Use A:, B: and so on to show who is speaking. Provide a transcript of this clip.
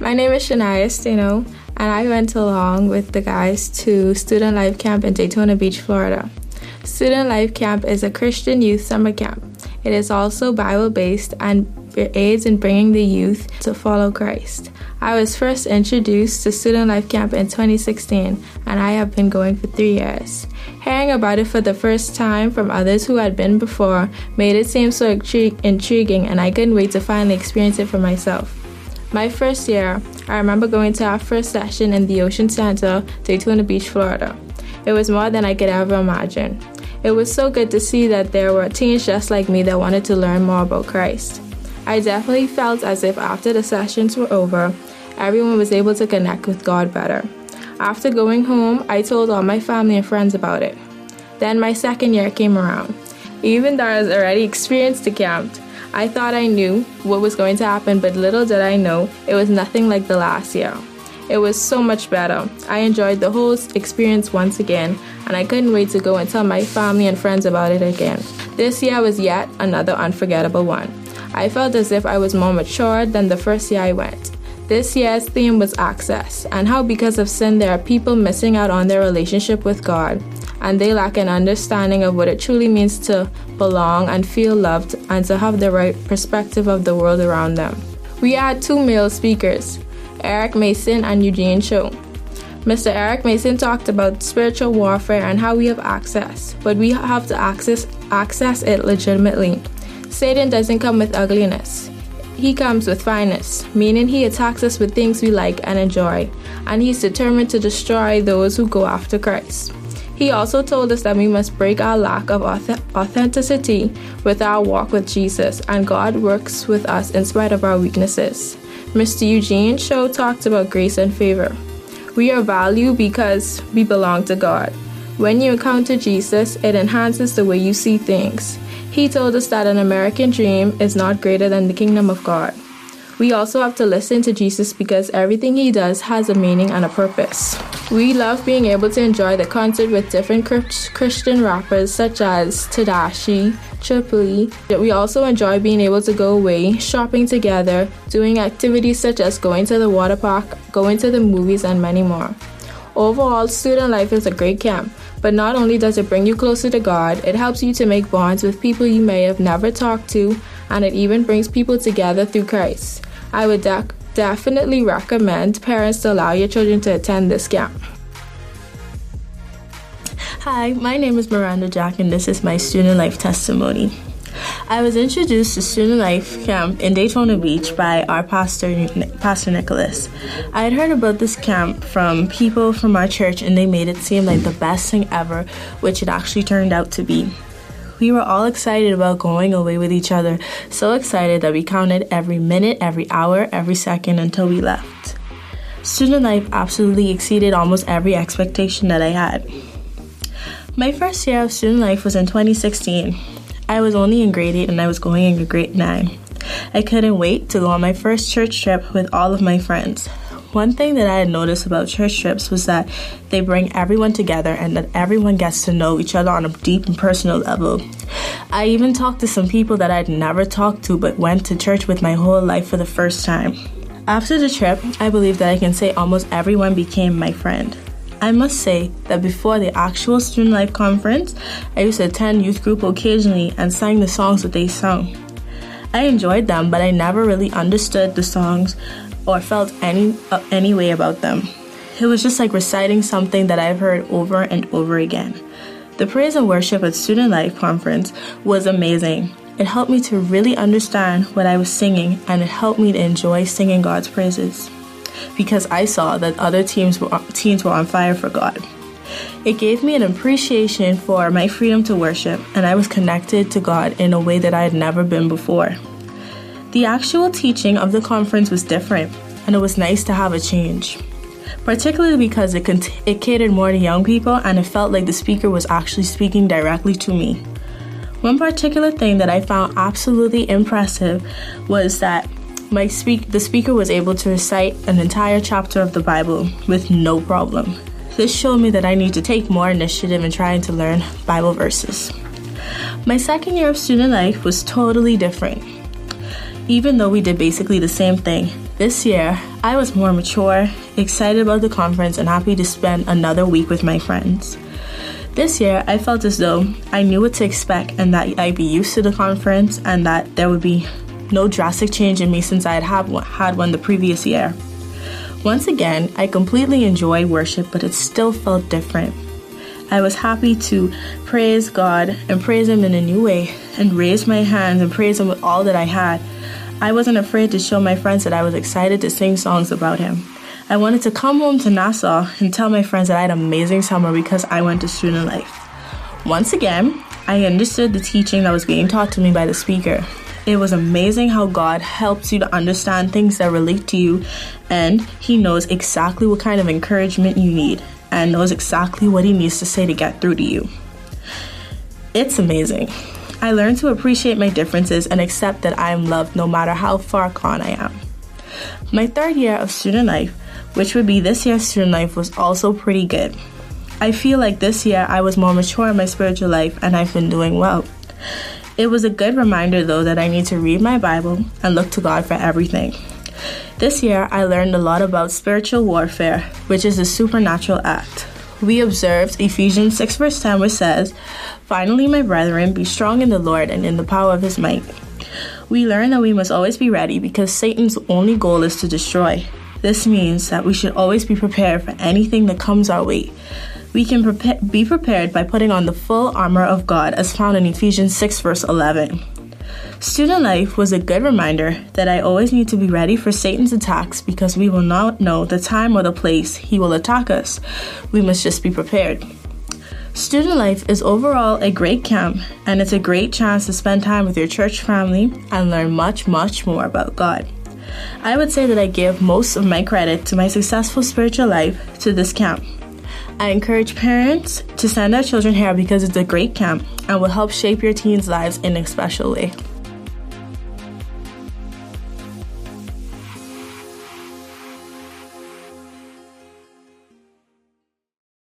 A: My name is Shania Steno, and I went along with the guys to Student Life Camp in Daytona Beach, Florida. Student Life Camp is a Christian youth summer camp. It is also Bible based and aids in bringing the youth to follow Christ. I was first introduced to Student Life Camp in 2016, and I have been going for three years. Hearing about it for the first time from others who had been before made it seem so intriguing, and I couldn't wait to finally experience it for myself. My first year, I remember going to our first session in the Ocean Center, Daytona Beach, Florida. It was more than I could ever imagine. It was so good to see that there were teens just like me that wanted to learn more about Christ. I definitely felt as if after the sessions were over, everyone was able to connect with God better. After going home, I told all my family and friends about it. Then my second year came around. Even though I was already experienced the camp, I thought I knew what was going to happen, but little did I know it was nothing like the last year. It was so much better. I enjoyed the whole experience once again, and I couldn't wait to go and tell my family and friends about it again. This year was yet another unforgettable one. I felt as if I was more mature than the first year I went. This year's theme was access, and how because of sin there are people missing out on their relationship with God and they lack an understanding of what it truly means to belong and feel loved and to have the right perspective of the world around them. We had two male speakers, Eric Mason and Eugene Cho. Mr. Eric Mason talked about spiritual warfare and how we have access, but we have to access access it legitimately. Satan doesn't come with ugliness. He comes with fineness, meaning he attacks us with things we like and enjoy, and he's determined to destroy those who go after Christ. He also told us that we must break our lack of authenticity with our walk with Jesus, and God works with us in spite of our weaknesses. Mr. Eugene Cho talked about grace and favor. We are valued because we belong to God. When you encounter Jesus, it enhances the way you see things. He told us that an American dream is not greater than the kingdom of God. We also have to listen to Jesus because everything he does has a meaning and a purpose. We love being able to enjoy the concert with different Christian rappers such as Tedashii, Tripoli. We also enjoy being able to go away, shopping together, doing activities such as going to the water park, going to the movies, and many more. Overall, student life is a great camp, but not only does it bring you closer to God, it helps you to make bonds with people you may have never talked to, and it even brings people together through Christ. I would de- definitely recommend parents to allow your children to attend this camp.
B: Hi, my name is Miranda Jack, and this is my student life testimony. I was introduced to Student Life Camp in Daytona Beach by our pastor, Pastor Nicholas. I had heard about this camp from people from our church, and they made it seem like the best thing ever, which it actually turned out to be. We were all excited about going away with each other, so excited that we counted every minute, every hour, every second until we left. Student life absolutely exceeded almost every expectation that I had. My first year of student life was in 2016. I was only in grade 8 and I was going into grade 9. I couldn't wait to go on my first church trip with all of my friends. One thing that I had noticed about church trips was that they bring everyone together and that everyone gets to know each other on a deep and personal level. I even talked to some people that I'd never talked to but went to church with my whole life for the first time. After the trip, I believe that I can say almost everyone became my friend. I must say that before the actual Student Life Conference, I used to attend youth group occasionally and sang the songs that they sung. I enjoyed them, but I never really understood the songs or felt any uh, any way about them. It was just like reciting something that I've heard over and over again. The praise and worship at Student Life Conference was amazing. It helped me to really understand what I was singing and it helped me to enjoy singing God's praises because I saw that other teams were, teens were on fire for God. It gave me an appreciation for my freedom to worship and I was connected to God in a way that I had never been before. The actual teaching of the conference was different, and it was nice to have a change. Particularly because it, it catered more to young people and it felt like the speaker was actually speaking directly to me. One particular thing that I found absolutely impressive was that my speak the speaker was able to recite an entire chapter of the Bible with no problem. This showed me that I need to take more initiative in trying to learn Bible verses. My second year of student life was totally different. even though we did basically the same thing. This year, I was more mature, excited about the conference, and happy to spend another week with my friends. This year, I felt as though I knew what to expect and that I'd be used to the conference and that there would be no drastic change in me since I had had one the previous year. Once again, I completely enjoyed worship, but it still felt different. I was happy to praise God and praise Him in a new way and raise my hands and praise Him with all that I had. I wasn't afraid to show my friends that I was excited to sing songs about Him. I wanted to come home to Nassau and tell my friends that I had an amazing summer because I went to student life. Once again, I understood the teaching that was being taught to me by the speaker. It was amazing how God helps you to understand things that relate to you, and He knows exactly what kind of encouragement you need and knows exactly what He needs to say to get through to you. It's amazing. I learned to appreciate my differences and accept that I am loved no matter how far gone I am. My third year of student life which would be this year's student life, was also pretty good. I feel like this year I was more mature in my spiritual life and I've been doing well. It was a good reminder, though, that I need to read my Bible and look to God for everything. This year, I learned a lot about spiritual warfare, which is a supernatural act. We observed Ephesians 6, verse 10, which says, Finally, my brethren, be strong in the Lord and in the power of his might. We learn that we must always be ready because Satan's only goal is to destroy. This means that we should always be prepared for anything that comes our way. We can prepare, be prepared by putting on the full armor of God as found in Ephesians 6, verse 11. Student life was a good reminder that I always need to be ready for Satan's attacks because we will not know the time or the place he will attack us. We must just be prepared. Student life is overall a great camp, and it's a great chance to spend time with your church family and learn much, much more about God. I would say that I give most of my credit to my successful spiritual life to this camp. I encourage parents to send their children here because it's a great camp and will help shape your teens' lives in a special way.